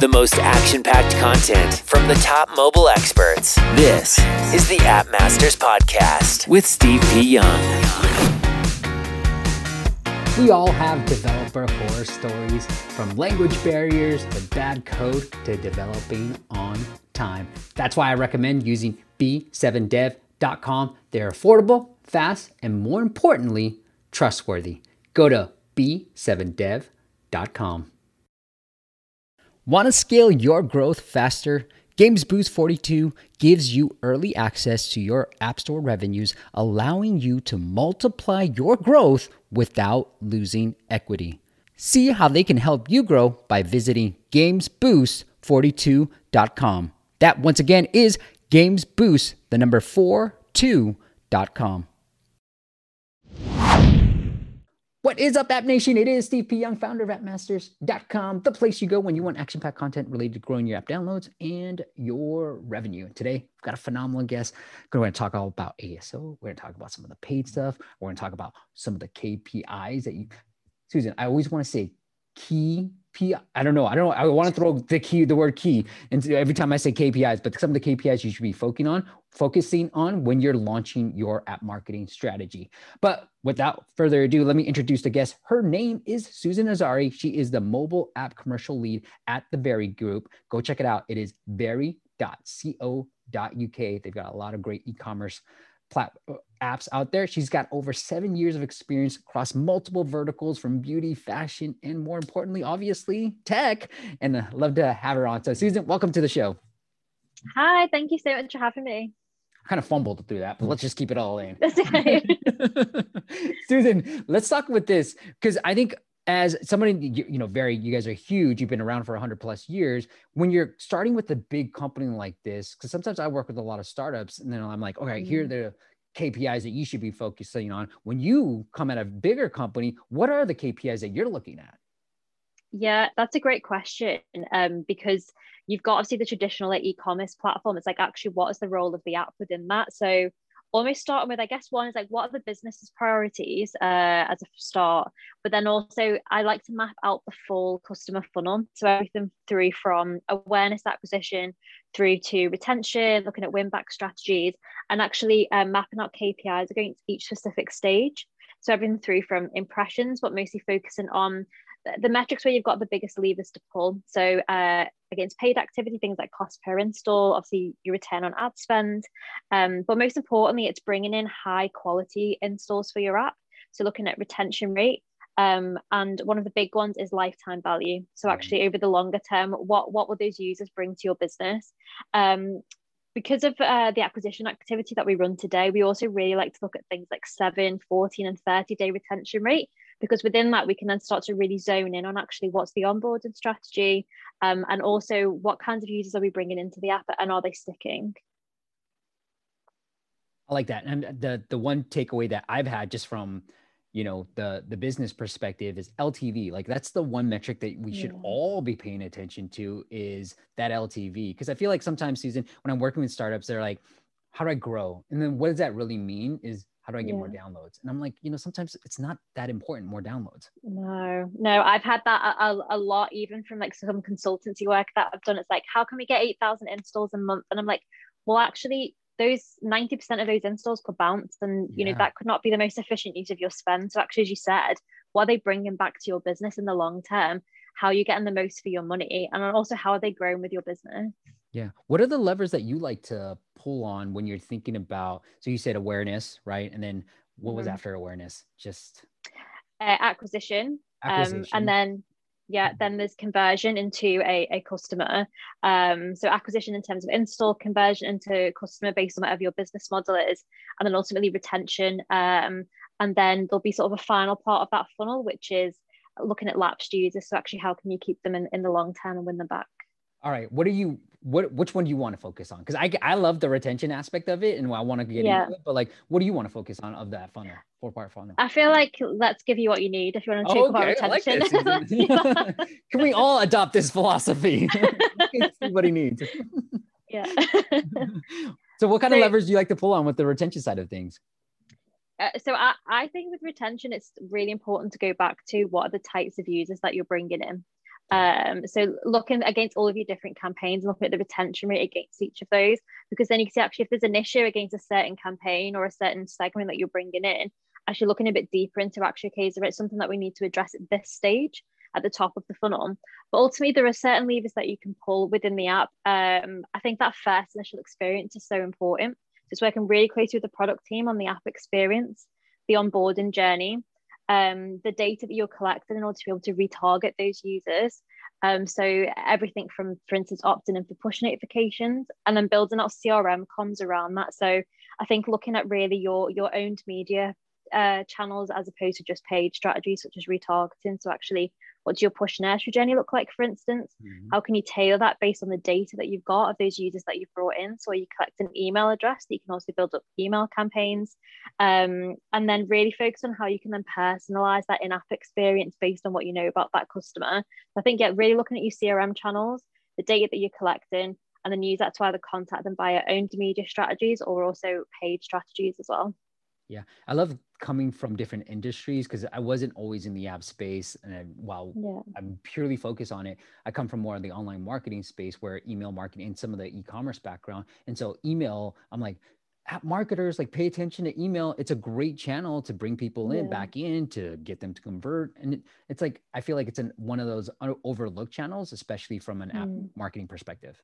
The most action packed content from the top mobile experts. This is the App Masters Podcast with Steve P. Young. We all have developer horror stories from language barriers to bad code to developing on time. That's why I recommend using b7dev.com. They're affordable, fast, and more importantly, trustworthy. Go to b7dev.com. Want to scale your growth faster? Games Boost 42 gives you early access to your App Store revenues, allowing you to multiply your growth without losing equity. See how they can help you grow by visiting gamesboost42.com. That once again is gamesboost, the number 42.com. What is up, App Nation? It is Steve P. Young, founder of appmasters.com, the place you go when you want action packed content related to growing your app downloads and your revenue. Today, we've got a phenomenal guest. We're going to talk all about ASO. We're going to talk about some of the paid stuff. We're going to talk about some of the KPIs that you, Susan, I always want to say key P. I don't know. I don't know. I want to throw the key, the word key, into every time I say KPIs. But some of the KPIs you should be focusing on, focusing on when you're launching your app marketing strategy. But without further ado, let me introduce the guest. Her name is Susan Azari. She is the mobile app commercial lead at the Very Group. Go check it out. It is very.co.uk. They've got a lot of great e-commerce plat- apps out there. She's got over seven years of experience across multiple verticals from beauty, fashion, and more importantly, obviously, tech. And I love to have her on. So, Susan, welcome to the show. Hi, thank you so much for having me. I kind of fumbled through that, but let's just keep it all in. That's okay. Susan, let's talk with this because I think as somebody you, you know very you guys are huge you've been around for 100 plus years when you're starting with a big company like this because sometimes i work with a lot of startups and then i'm like okay here are Mm-hmm. the kpis that you should be focusing on when you come at a bigger company what are the kpis that you're looking at yeah, that's a great question. Um, because you've got obviously the traditional like, e-commerce platform. It's like actually what is the role of the app within that? So almost starting with, I guess one is like what are the business's priorities uh, as a start, but then also I like to map out the full customer funnel. So everything through from awareness acquisition through to retention, looking at win back strategies, and actually um, mapping out KPIs against each specific stage. So everything through from impressions, but mostly focusing on the metrics where you've got the biggest levers to pull. So uh, against paid activity, things like cost per install, obviously your return on ad spend, um, but most importantly, it's bringing in high quality installs for your app. So looking at retention rate. Um, and one of the big ones is lifetime value. So actually, over the longer term, what what will those users bring to your business? Um, because of uh, the acquisition activity that we run today, we also really like to look at things like 7, 14, and 30 day retention rate because within that we can then start to really zone in on actually what's the onboarding strategy um, and also what kinds of users are we bringing into the app and are they sticking? I like that. And the the one takeaway that i've had just from you know the the business perspective is ltv like that's the one metric that we should Yeah. all be paying attention to is that ltv because i feel like sometimes susan when i'm working with startups they're like how do i grow? And then what does that really mean is how do i get more downloads? And i'm like you know sometimes it's not that important more downloads. No no i've had that a, a, a lot even from like some consultancy work that i've done. It's like how can we get 8000 installs a month? And i'm like well actually those 90% of those installs could bounce and you know that could not be the most efficient use of your spend. So actually as you said what are they bringing back to your business in the long term? How are you getting the most for your money? And also how are they growing with your business yeah. What are the levers that you like to pull on when you're thinking about so you said awareness right? And then what was Mhm. after awareness? Just uh, acquisition, acquisition Um, and then yeah then there's conversion into a, a customer. Um, so acquisition in terms of install conversion into customer based on whatever your business model is and then ultimately retention um, and then there'll be sort of a final part of that funnel which is looking at lapsed users so actually how can you keep them in, in the long term and win them back all right what are you what which one do you want to focus on? Because I, I love the retention aspect of it and i want to get Yeah. into it but like what do you want to focus on of that funnel four part funnel? I feel like let's give you what you need if you want to talk Oh, about okay, like retention. this, can we all adopt this philosophy? Everybody needs. Yeah. So what kind of So- levers do you like to pull on with the retention side of things? Uh, so I, I think with retention, it's really important to go back to what are the types of users that you're bringing in. Um, so looking against all of your different campaigns looking at the retention rate against each of those, because then you can see actually if there's an issue against a certain campaign or a certain segment that you're bringing in, actually looking a bit deeper into actually, okay, is there something that we need to address at this stage at the top of the funnel? But ultimately, there are certain levers that you can pull within the app. Um, I think that first initial experience is so important. So it's working really closely with the product team on the app experience, the onboarding journey, um, the data that you're collecting in order to be able to retarget those users. Um, so everything from, for instance, opting in for push notifications and then building out CRM comms around that. So I think looking at really your your owned media uh, channels as opposed to just paid strategies such as retargeting. So actually what does your push nursery journey look like, for instance? Mm-hmm. How can you tailor that based on the data that you've got of those users that you've brought in? So you collect an email address that you can also build up email campaigns um, and then really focus on how you can then personalize that in-app experience based on what you know about that customer. So I think, yeah, really looking at your CRM channels, the data that you're collecting, and then use that to either contact them via owned media strategies or also paid strategies as well. Yeah, I love coming from different industries because I wasn't always in the app space. And I, while yeah. I'm purely focused on it, I come from more of the online marketing space where email marketing and some of the e-commerce background. And so email, I'm like, app marketers like pay attention to email it's a great channel to bring people in yeah. back in to get them to convert and it, it's like i feel like it's an, one of those overlooked channels especially from an mm. app marketing perspective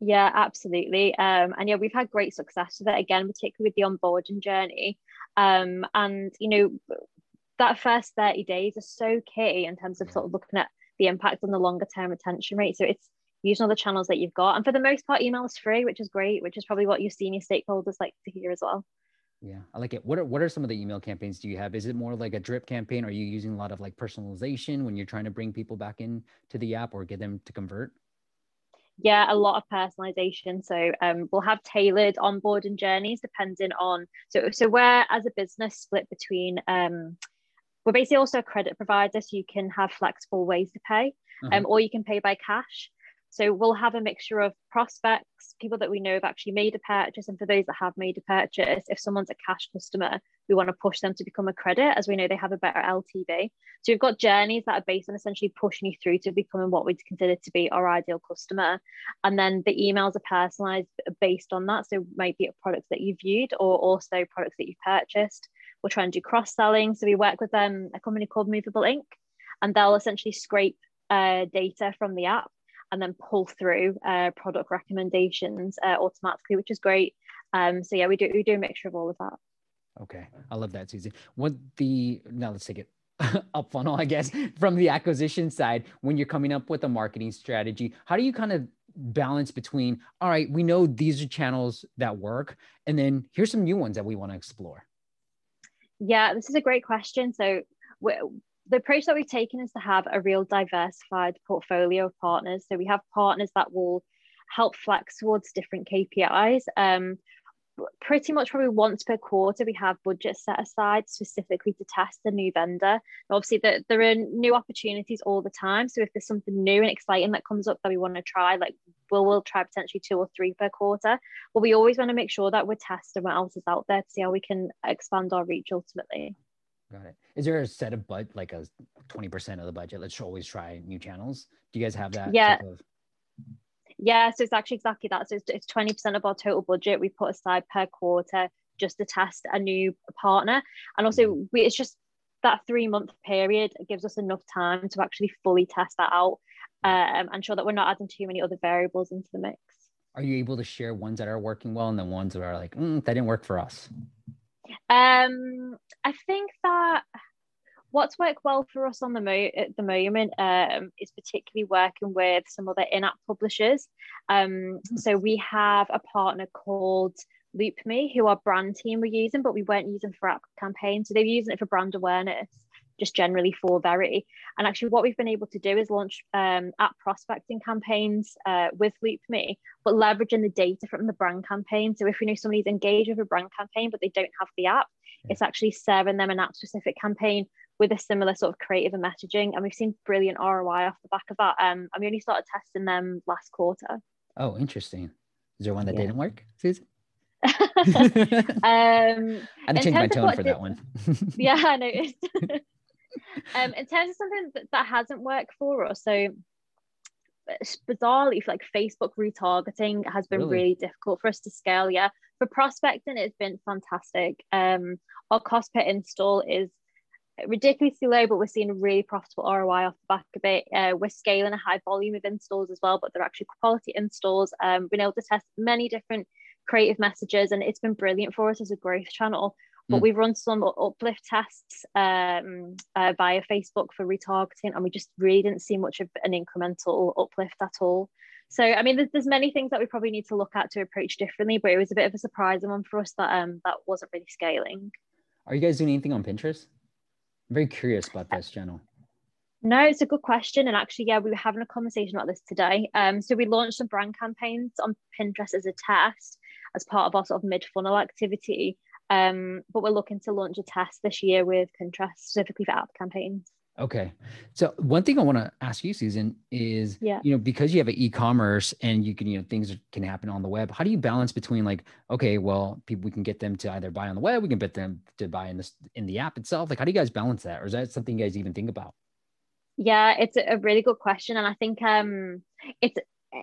yeah, absolutely. Um, and yeah, we've had great success with it again, particularly with the onboarding journey. Um, and you know, that first 30 days are so key in terms of sort of looking at the impact on the longer term retention rate. So it's using all the channels that you've got. And for the most part, email is free, which is great, which is probably what your senior stakeholders like to hear as well. Yeah, I like it. What are what are some of the email campaigns do you have? Is it more like a drip campaign? Are you using a lot of like personalization when you're trying to bring people back in to the app or get them to convert? Yeah a lot of personalization so um, we'll have tailored onboarding journeys depending on so so we're as a business split between um, we're basically also a credit provider so you can have flexible ways to pay uh-huh. um, or you can pay by cash so we'll have a mixture of prospects, people that we know have actually made a purchase, and for those that have made a purchase, if someone's a cash customer, we want to push them to become a credit as we know they have a better LTV. So we've got journeys that are based on essentially pushing you through to becoming what we'd consider to be our ideal customer. And then the emails are personalized based on that. So might maybe products that you've viewed or also products that you've purchased. We're trying to do cross-selling. So we work with um, a company called Movable Ink, and they'll essentially scrape uh, data from the app and then pull through uh, product recommendations uh, automatically, which is great. Um, so yeah, we do we do a mixture of all of that. Okay, I love that, Susie. What the now let's take it up funnel, I guess, from the acquisition side. When you're coming up with a marketing strategy, how do you kind of balance between all right, we know these are channels that work, and then here's some new ones that we want to explore. Yeah, this is a great question. So the approach that we've taken is to have a real diversified portfolio of partners. So we have partners that will help flex towards different KPIs. Um, pretty much probably once per quarter we have budget set aside specifically to test a new vendor obviously the, there are new opportunities all the time so if there's something new and exciting that comes up that we want to try like we'll, we'll try potentially two or three per quarter but we always want to make sure that we're testing what else is out there to see how we can expand our reach ultimately Got it. Is there a set of but like a 20% of the budget? Let's always try new channels. Do you guys have that? Yeah. Of... Yeah. So it's actually exactly that. So it's, it's 20% of our total budget we put aside per quarter just to test a new partner. And also mm-hmm. we, it's just that three month period gives us enough time to actually fully test that out um, and sure that we're not adding too many other variables into the mix. Are you able to share ones that are working well and the ones that are like, mm, that didn't work for us? Um, I think that what's worked well for us on the mo- at the moment um, is particularly working with some other in-app publishers. Um, so we have a partner called LoopMe, who our brand team were using, but we weren't using for app campaigns. So they're using it for brand awareness just generally for Verity. And actually, what we've been able to do is launch um, app prospecting campaigns uh, with LoopMe, but leveraging the data from the brand campaign. So if we know somebody's engaged with a brand campaign, but they don't have the app, it's actually serving them an app specific campaign with a similar sort of creative and messaging. And we've seen brilliant ROI off the back of that. Um, and we only started testing them last quarter. Oh, interesting. Is there one that yeah. didn't work, Susan? um, I had to change my tone for did, that one. yeah, I noticed. Um, in terms of something that, that hasn't worked for us, so bizarrely, like Facebook retargeting has been really? really? difficult for us to scale. Yeah, for prospecting, it's been fantastic. Um, our cost per install is ridiculously low, but we're seeing a really profitable ROI off the back of it. Uh, we're scaling a high volume of installs as well, but they're actually quality installs. Um, we've been able to test many different creative messages, and it's been brilliant for us as a growth channel. But mm. we've run some uplift tests um, uh, via Facebook for retargeting, and we just really didn't see much of an incremental uplift at all. So, I mean, there's, there's many things that we probably need to look at to approach differently, but it was a bit of a surprising one for us that um, that wasn't really scaling. Are you guys doing anything on Pinterest? I'm very curious about this channel. No, it's a good question. And actually, yeah, we were having a conversation about this today. Um, so we launched some brand campaigns on Pinterest as a test as part of our sort of mid-funnel activity. Um, but we're looking to launch a test this year with Pinterest specifically for app campaigns. Okay. So one thing I want to ask you, Susan, is yeah. you know, because you have an e-commerce and you can, you know, things can happen on the web. How do you balance between like, okay, well, people we can get them to either buy on the web, we can get them to buy in this in the app itself. Like, how do you guys balance that? Or is that something you guys even think about? Yeah, it's a really good question. And I think um it's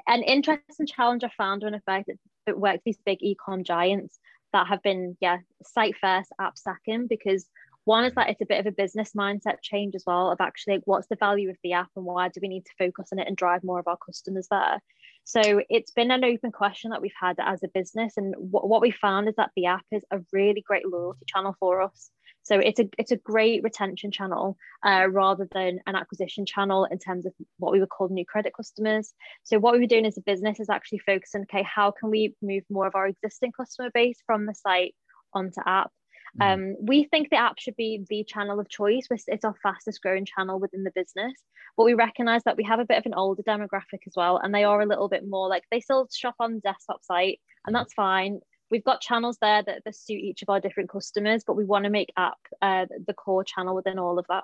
an interesting challenge I found when I it works these big e-com giants that have been, yeah, site first, app second, because one is that it's a bit of a business mindset change as well of actually what's the value of the app and why do we need to focus on it and drive more of our customers there. So it's been an open question that we've had as a business, and what, what we found is that the app is a really great loyalty channel for us. So it's a it's a great retention channel uh, rather than an acquisition channel in terms of what we would call new credit customers. So what we were doing as a business is actually focusing, okay, how can we move more of our existing customer base from the site onto app? Mm. Um, we think the app should be the channel of choice. It's our fastest growing channel within the business, but we recognize that we have a bit of an older demographic as well, and they are a little bit more like they still shop on the desktop site, and that's fine. We've got channels there that, that suit each of our different customers, but we want to make app uh, the core channel within all of that.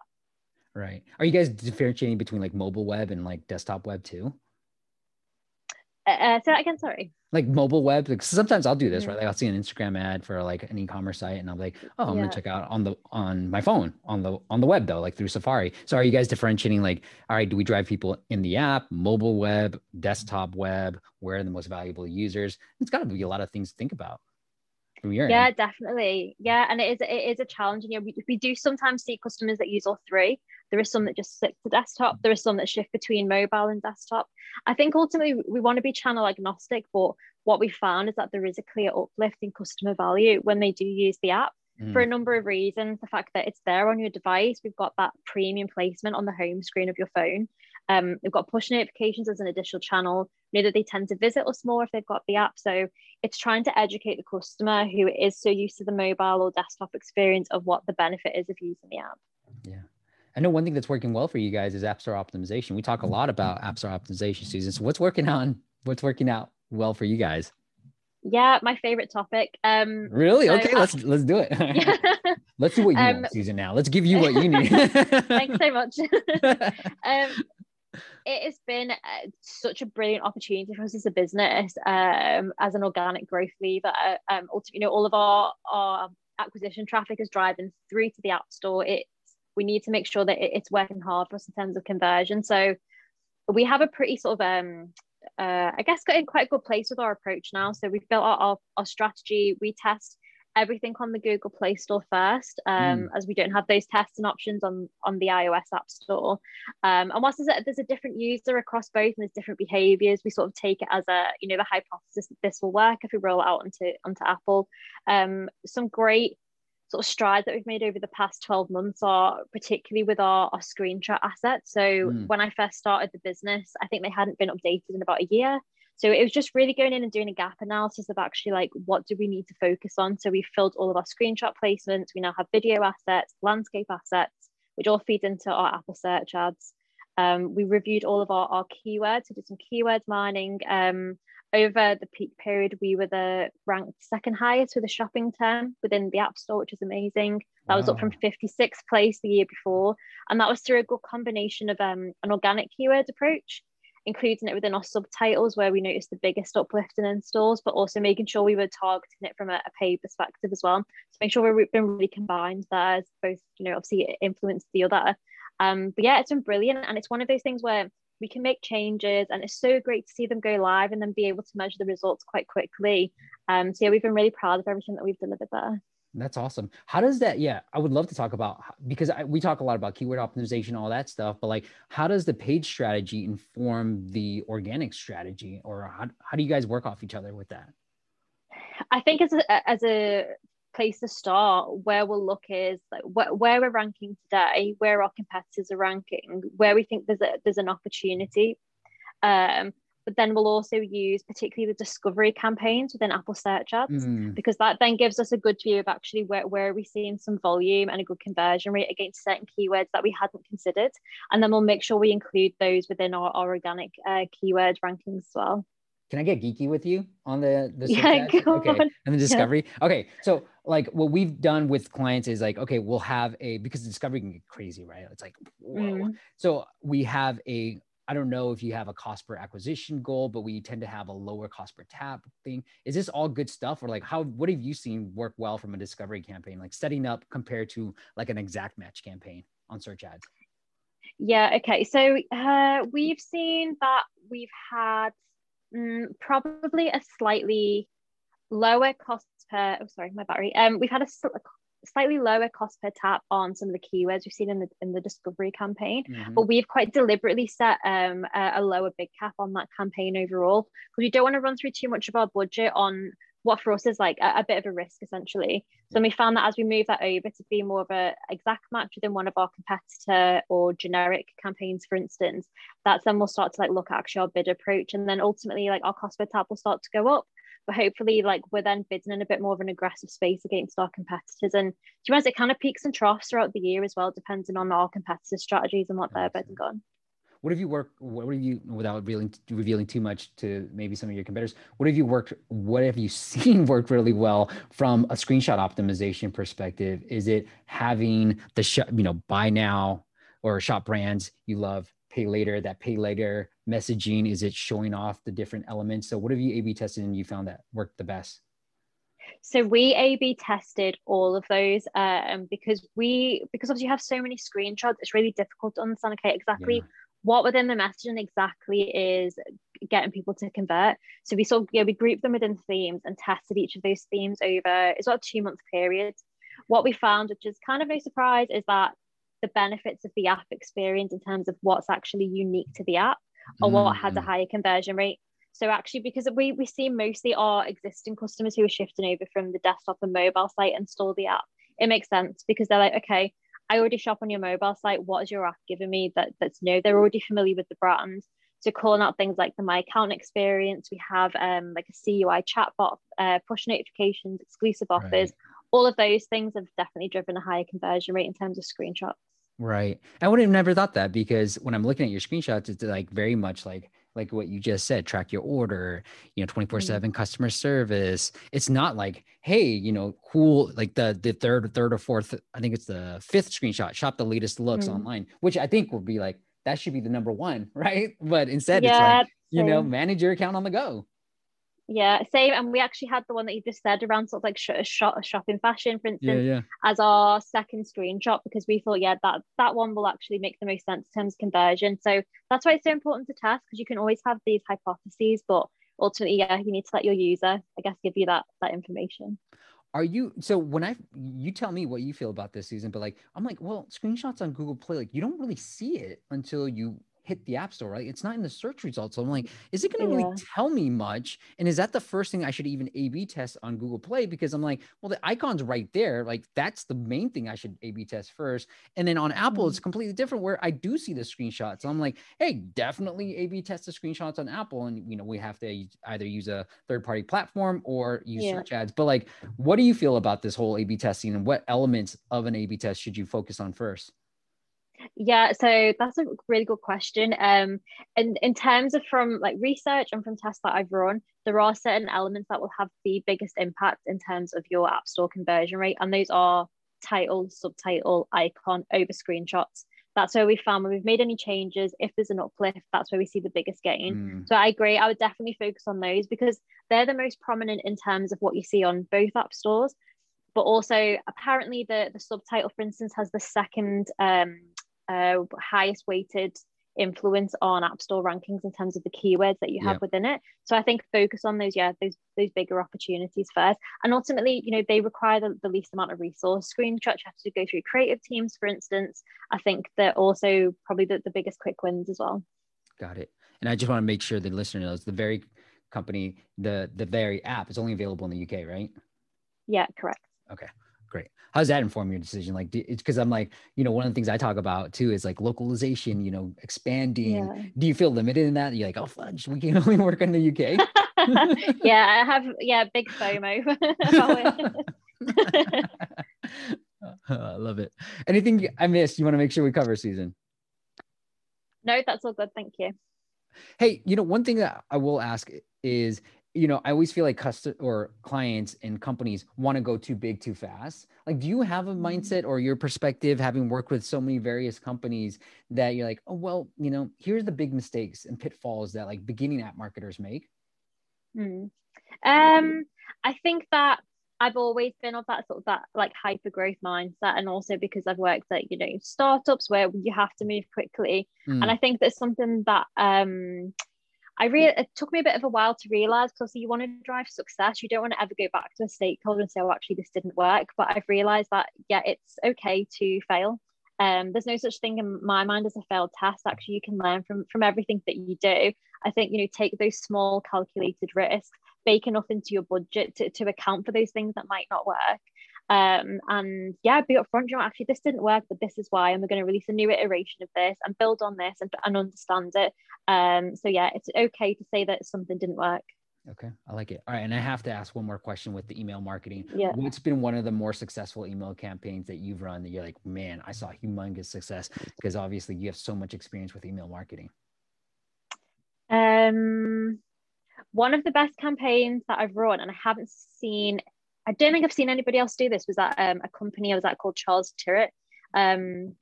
Right. Are you guys differentiating between like mobile web and like desktop web too? Uh, uh, say that again. Sorry. Like mobile web. Like sometimes I'll do this, right? Like I'll see an Instagram ad for like an e-commerce site, and I'm like, oh, I'm yeah. gonna check out on the on my phone on the on the web though, like through Safari. So are you guys differentiating? Like, all right, do we drive people in the app, mobile web, desktop web? Where are the most valuable users? It's got to be a lot of things to think about yeah definitely yeah and it is it is a challenge and you know, we, we do sometimes see customers that use all three there are some that just stick to desktop there are some that shift between mobile and desktop i think ultimately we want to be channel agnostic but what we found is that there is a clear uplift in customer value when they do use the app mm. for a number of reasons the fact that it's there on your device we've got that premium placement on the home screen of your phone um, we've got push notifications as an additional channel. Know that they tend to visit us more if they've got the app. So it's trying to educate the customer who is so used to the mobile or desktop experience of what the benefit is of using the app. Yeah. I know one thing that's working well for you guys is App Store optimization. We talk a lot about App Store optimization, Susan. So what's working on? What's working out well for you guys? Yeah, my favorite topic. Um, really? So, okay, let's let's do it. let's do what you um, want, Susan. Now, let's give you what you need. thanks so much. um, it has been uh, such a brilliant opportunity for us as a business, um, as an organic growth lever. Um, ultimately, you know, all of our our acquisition traffic is driving through to the app store. It's we need to make sure that it's working hard for us in terms of conversion. So we have a pretty sort of um, uh, I guess got in quite a good place with our approach now. So we've built our, our, our strategy. We test everything on the Google Play Store first, um, mm. as we don't have those testing options on on the iOS App Store. Um, and whilst there's a, there's a different user across both and there's different behaviors, we sort of take it as a you know the hypothesis that this will work if we roll it out onto onto Apple. Um, some great sort of strides that we've made over the past 12 months are particularly with our, our screenshot assets. So mm. when I first started the business, I think they hadn't been updated in about a year. So it was just really going in and doing a gap analysis of actually like what do we need to focus on. So we filled all of our screenshot placements. We now have video assets, landscape assets, which all feed into our Apple search ads. Um, we reviewed all of our, our keywords, so did some keyword mining. Um, over the peak period, we were the ranked second highest with a shopping term within the App Store, which is amazing. That wow. was up from 56th place the year before. And that was through a good combination of um, an organic keyword approach including it within our subtitles where we noticed the biggest uplift in installs, but also making sure we were targeting it from a, a paid perspective as well. So make sure we've been really combined there as both, you know, obviously it influenced the other. Um, but yeah, it's been brilliant. And it's one of those things where we can make changes and it's so great to see them go live and then be able to measure the results quite quickly. Um, so yeah, we've been really proud of everything that we've delivered there. That's awesome. How does that? Yeah, I would love to talk about because I, we talk a lot about keyword optimization, all that stuff. But like, how does the paid strategy inform the organic strategy, or how, how do you guys work off each other with that? I think as a as a place to start, where we'll look is like wh- where we're ranking today, where our competitors are ranking, where we think there's a there's an opportunity. Um, but then we'll also use particularly the discovery campaigns within Apple search ads mm. because that then gives us a good view of actually where, where are we seeing some volume and a good conversion rate against certain keywords that we hadn't considered. And then we'll make sure we include those within our, our organic uh, keyword rankings as well. Can I get geeky with you on the the yeah, okay on. and the discovery? Yeah. Okay, so like what we've done with clients is like okay, we'll have a because the discovery can get crazy, right? It's like whoa. Mm. So we have a I don't know if you have a cost per acquisition goal, but we tend to have a lower cost per tap thing. Is this all good stuff, or like how? What have you seen work well from a discovery campaign, like setting up compared to like an exact match campaign on search ads? Yeah. Okay. So uh, we've seen that we've had mm, probably a slightly lower cost per. Oh, sorry, my battery. Um, we've had a slightly lower cost per tap on some of the keywords we've seen in the in the discovery campaign, mm-hmm. but we've quite deliberately set um, a, a, lower bid cap on that campaign overall because we don't want to run through too much of our budget on what for us is like a, a bit of a risk essentially. So we found that as we move that over to be more of a exact match within one of our competitor or generic campaigns, for instance, that's then we'll start to like look at actually our bid approach, and then ultimately like our cost per tap will start to go up. But hopefully like we're then bidding in a bit more of an aggressive space against our competitors. And to be honest it kind of peaks and troughs throughout the year as well depending on our competitors strategies and what they're bidding on what have you worked what have you without revealing revealing too much to maybe some of your competitors what have you worked what have you seen work really well from a screenshot optimization perspective? Is it having the sh- you know buy now or shop brands you love pay later that pay later messaging is it showing off the different elements? So what have you a b tested and you found that worked the best? So we a b tested all of those um, because we because obviously you have so many screenshots it's really difficult to understand okay exactly yeah. What within the messaging exactly is getting people to convert so we sort of yeah we grouped them within themes and tested each of those themes over it's about a two month period what we found which is kind of no surprise is that the benefits of the app experience in terms of what's actually unique to the app or mm. what had a higher conversion rate. So actually, because we we see mostly our existing customers who are shifting over from the desktop and mobile site install the app, it makes sense because they're like, okay, I already shop on your mobile site. What is your app giving me that that's new? They're already familiar with the brand. So calling out things like the My Account experience, we have um, like a CUI chatbot, uh, push notifications, exclusive offers. Right. All of those things have definitely driven a higher conversion rate in terms of screenshots. Right. I would have never thought that because when I'm looking at your screenshots, it's like very much like like what you just said, track your order, you know, 24 seven mm-hmm. customer service. It's not like, hey, you know, cool. Like the, the third, third or fourth, I think it's the fifth screenshot, shop the latest looks mm. online, which I think would be like, that should be the number one. Right. But instead yeah, it's like, you know, manage your account on the go. Yeah, same. And we actually had the one that you just said around sort of like sh- sh- shopping fashion, for instance, yeah, yeah. as our second screenshot because we thought, yeah, that that one will actually make the most sense in terms of conversion. So that's why it's so important to test because you can always have these hypotheses, but ultimately, yeah, you need to let your user, I guess, give you that that information. Are you so when I you tell me what you feel about this season, but like I'm like, well, screenshots on Google Play, like you don't really see it until you hit the app store, right? It's not in the search results. So I'm like, is it going to yeah. really tell me much? And is that the first thing I should even A B test on Google Play? Because I'm like, well, the icon's right there. Like that's the main thing I should A B test first. And then on Apple, mm-hmm. it's completely different where I do see the screenshots. So I'm like, hey, definitely A B test the screenshots on Apple. And, you know, we have to either use a third party platform or use yeah. search ads. But like, what do you feel about this whole A B testing and what elements of an A B test should you focus on first? Yeah, so that's a really good question. Um, and in terms of from like research and from tests that I've run, there are certain elements that will have the biggest impact in terms of your app store conversion rate, and those are title, subtitle, icon, over screenshots. that's where we found when we've made any changes, if there's an uplift, that's where we see the biggest gain. Mm, So I agree. I would definitely focus on those because they're the most prominent in terms of what you see on both app stores. But also, apparently, the the subtitle, for instance, has the second um, uh, highest weighted influence on app store rankings in terms of the keywords that you have Yeah. within it. So I think focus on those, yeah, those those bigger opportunities first. And ultimately, you know, they require the, the least amount of resource. Screenshots you have to go through creative teams, for instance. I think they're also probably the, the biggest quick wins as well. got it. And I just want to make sure the listener knows the very company, the the very app is only available in the UK, right? Yeah, correct. Great. How does that inform your decision? Like, it's because I'm like, you know, one of the things I talk about too is like localization, you know, expanding. Yeah. Do you feel limited in that? You're like, oh, fudge, we can only work in the UK. yeah, I have yeah, big FOMO. I love it. Anything I missed you want to make sure we cover, Susan? no, that's all good. Thank you. Hey, you know, one thing that I will ask is, you know, I always feel like custom or clients and companies want to go too big too fast. Like, do you have a mindset or your perspective, having worked with so many various companies, that you're like, oh, well, you know, here's the big mistakes and pitfalls that like beginning app marketers make? Hmm. Um, I think that I've always been of that sort of that like hyper growth mindset, and also because I've worked at you know startups where you have to move quickly, Mm, and I think that's something that um I really it took me a bit of a while to realize because you want to drive success, you don't want to ever go back to a stakeholder and say, "Oh, actually, this didn't work." But I've realized that yeah, it's okay to fail. Um, there's no such thing in my mind as a failed test. Actually, you can learn from from everything that you do. I think you know take those small calculated risks, bake enough into your budget to, to account for those things that might not work. Um, and yeah, be upfront. You know, actually, this didn't work, but this is why, and we're going to release a new iteration of this and build on this and, and understand it. Um, so yeah, it's okay to say that something didn't work. Okay, I like it. All right, and I have to ask one more question with the email marketing. Yeah. What's been one of the more successful email campaigns that you've run that you're like, man, I saw humongous success because obviously you have so much experience with email marketing. Um, one of the best campaigns that I've run, and I haven't seen, I don't think I've seen anybody else do this, was that um, a company I was at called Charles Tyrwhitt. Um,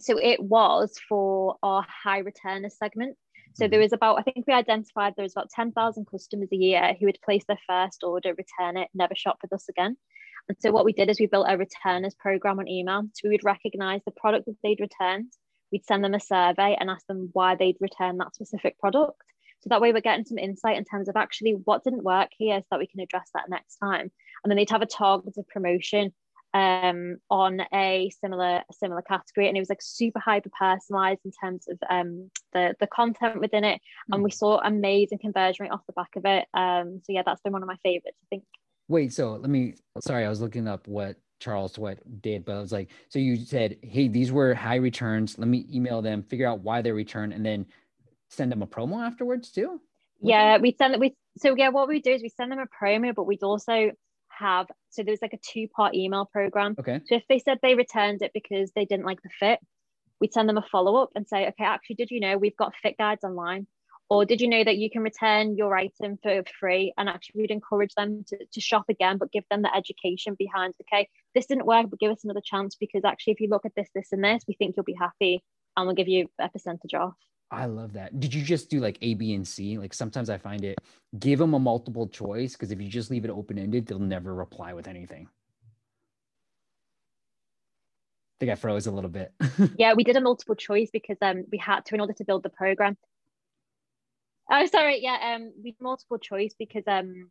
so it was for our high returner segment. So there was about, I think we identified there was about 10,000 customers a year who would place their first order, return it, never shop with us again. And so what we did is we built a returners program on email. So we would recognize the product that they'd returned. We'd send them a survey and ask them why they'd return that specific product. So that way we're getting some insight in terms of actually what didn't work here so that we can address that next time. And then they'd have a targeted promotion um, on a similar similar category, and it was like super hyper personalized in terms of um, the the content within it, and we saw amazing conversion rate off the back of it. Um, so yeah, that's been one of my favorites. I think. Wait, so let me, sorry, I was looking up what Charles Sweat did, but I was like, so you said, hey, these were high returns. Let me email them, figure out why they returned and then send them a promo afterwards too? Yeah, we send it. We so yeah, what we do is we send them a promo, but we'd also have so there's like a two part email program. Okay. So if they said they returned it because they didn't like the fit, we'd send them a follow up and say, okay, actually, did you know we've got fit guides online? Or did you know that you can return your item for free? And actually, we'd encourage them to, to shop again, but give them the education behind, okay, this didn't work, but give us another chance because actually, if you look at this, this, and this, we think you'll be happy and we'll give you a percentage off. I love that. Did you just do like A, B, and C? Like sometimes I find it, give them a multiple choice because if you just leave it open ended, they'll never reply with anything. I think I froze a little bit. yeah, we did a multiple choice because um we had to in order to build the program. Oh, sorry. Yeah, um, we multiple choice because um,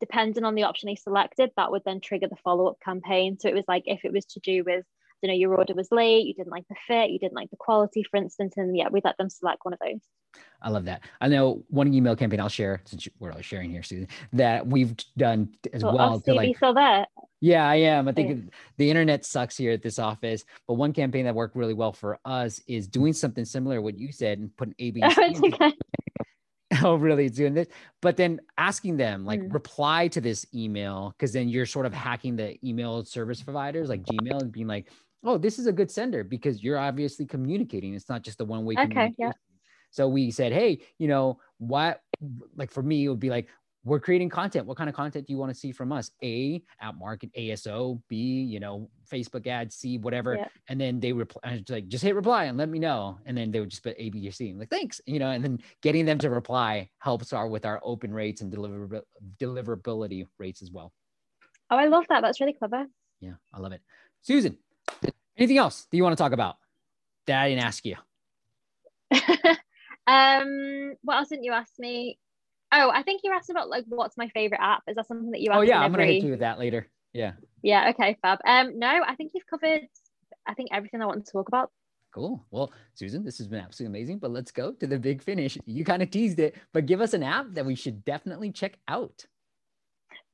depending on the option they selected, that would then trigger the follow up campaign. So it was like if it was to do with, you know, your order was late, you didn't like the fit, you didn't like the quality, for instance, and yeah, we let them select one of those. I love that. I know one email campaign I'll share since we're all sharing here, Susan, that we've done as well. oh, to like, still there? yeah, I am. I Yeah. think the internet sucks here at this office, but one campaign that worked really well for us is doing something similar to what you said and putting A, B, and Oh, oh really it's doing this but then asking them like Mm. reply to this email because then you're sort of hacking the email service providers like gmail and being like oh this is a good sender because you're obviously communicating it's not just a one way Okay, yeah. so we said hey you know what like for me it would be like we're creating content. What kind of content do you want to see from us? A, app market, ASO, B, you know, Facebook ads, C, whatever. Yeah. And then they reply, like, just hit reply and let me know. And then they would just put A, B, or C. I'm like, thanks. You know, and then getting them to reply helps our with our open rates and deliver, deliverability rates as well. Oh, I love that. That's really clever. Yeah, I love it. Susan, anything else that you want to talk about that I didn't ask you? um, what else didn't you ask me? Oh, I think you asked about like what's my favorite app. Is that something that you? Asked? Oh yeah, I'm gonna hit you with that later. Yeah. Yeah. Okay. Fab. Um. No, I think you've covered. I think everything I want to talk about. Cool. Well, Susan, this has been absolutely amazing. But let's go to the big finish. You kind of teased it, but give us an app that we should definitely check out.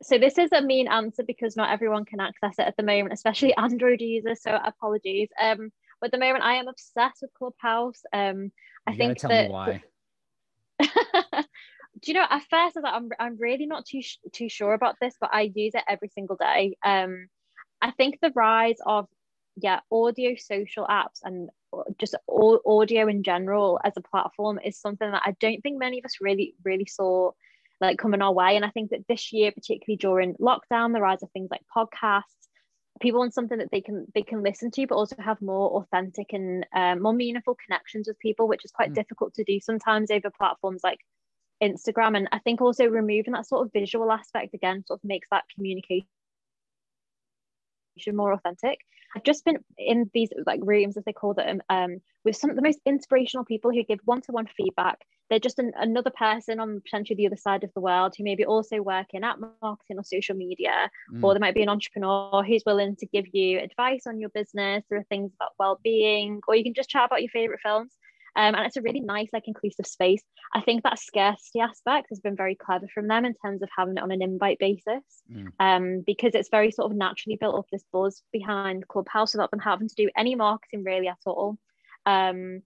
So this is a mean answer because not everyone can access it at the moment, especially Android users. So apologies. Um, but at the moment, I am obsessed with Clubhouse. Um, I you think tell that. Me why. do you know at first I was like, I'm, I'm really not too too sure about this but I use it every single day um I think the rise of yeah audio social apps and just all audio in general as a platform is something that I don't think many of us really really saw like coming our way and I think that this year particularly during lockdown the rise of things like podcasts people want something that they can they can listen to but also have more authentic and um, more meaningful connections with people which is quite mm. difficult to do sometimes over platforms like Instagram. And I think also removing that sort of visual aspect again sort of makes that communication more authentic. I've just been in these like rooms, as they call them, um, with some of the most inspirational people who give one-to-one feedback. They're just an, another person on potentially the other side of the world who maybe also working at marketing or social media, mm. or there might be an entrepreneur who's willing to give you advice on your business. There are things about well-being, or you can just chat about your favorite films. Um, and it's a really nice, like inclusive space. I think that scarcity aspect has been very clever from them in terms of having it on an invite basis, mm. um, because it's very sort of naturally built up this buzz behind Clubhouse without them having to do any marketing really at all. Um,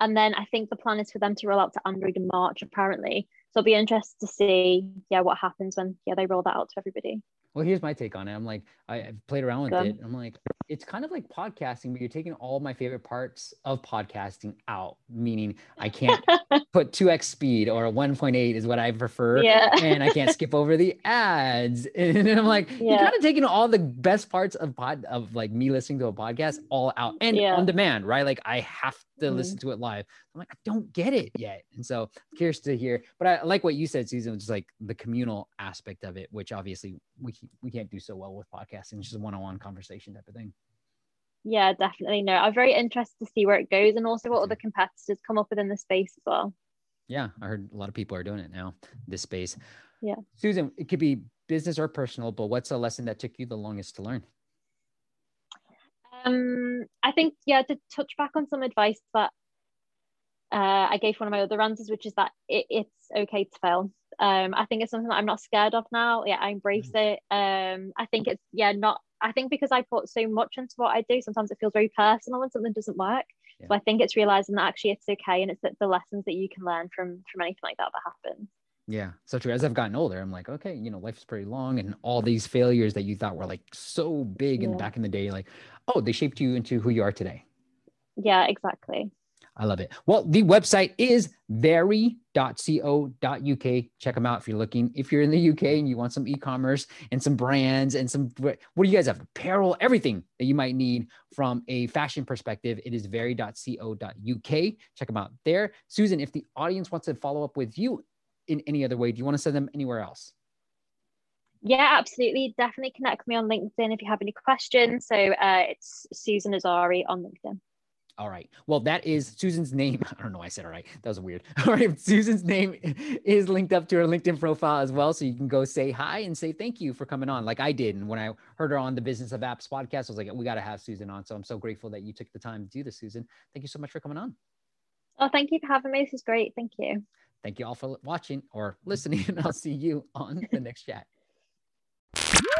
and then I think the plan is for them to roll out to Android in March, apparently. So I'll be interested to see, yeah, what happens when yeah they roll that out to everybody. Well, here's my take on it. I'm like, I, have played around with it. I'm like, it's kind of like podcasting, but you're taking all my favorite parts of podcasting out, meaning I can't put 2x speed or 1.8 is what I prefer. Yeah. and I can't skip over the ads. And I'm like, yeah. you're kind of taking all the best parts of pod of like me listening to a podcast all out and yeah. on demand, right? Like I have to mm-hmm. listen to it live. I'm like, I don't get it yet. And so I'm curious to hear, but I like what you said, Susan, which is like the communal aspect of it, which obviously we, we can't do so well with podcasting. It's just a one-on-one conversation type of thing. Yeah, definitely. No, I'm very interested to see where it goes and also what other competitors come up within the space as well. Yeah, I heard a lot of people are doing it now, this space. Yeah. Susan, it could be business or personal, but what's a lesson that took you the longest to learn? Um, I think, yeah, to touch back on some advice that uh, I gave one of my other answers, which is that it, it's okay to fail. Um, I think it's something that I'm not scared of now. Yeah, I embrace mm-hmm. it. Um, I think it's yeah, not. I think because I put so much into what I do, sometimes it feels very personal when something doesn't work. Yeah. So I think it's realizing that actually it's okay, and it's the, the lessons that you can learn from from anything like that that happens. Yeah, so true. As I've gotten older, I'm like, okay, you know, life is pretty long, and all these failures that you thought were like so big yeah. in back in the day, like, oh, they shaped you into who you are today. Yeah, exactly. I love it. Well, the website is very.co.uk. Check them out if you're looking. If you're in the UK and you want some e-commerce and some brands and some what do you guys have? Apparel, everything that you might need from a fashion perspective, it is very.co.uk. Check them out there. Susan, if the audience wants to follow up with you in any other way, do you want to send them anywhere else? Yeah, absolutely. Definitely connect with me on LinkedIn if you have any questions. So uh, it's Susan Azari on LinkedIn. All right. Well, that is Susan's name. I don't know why I said all right. That was weird. All right. Susan's name is linked up to her LinkedIn profile as well. So you can go say hi and say thank you for coming on, like I did. And when I heard her on the Business of Apps podcast, I was like, we got to have Susan on. So I'm so grateful that you took the time to do this, Susan. Thank you so much for coming on. Oh, thank you for having me. This is great. Thank you. Thank you all for watching or listening. And I'll see you on the next chat.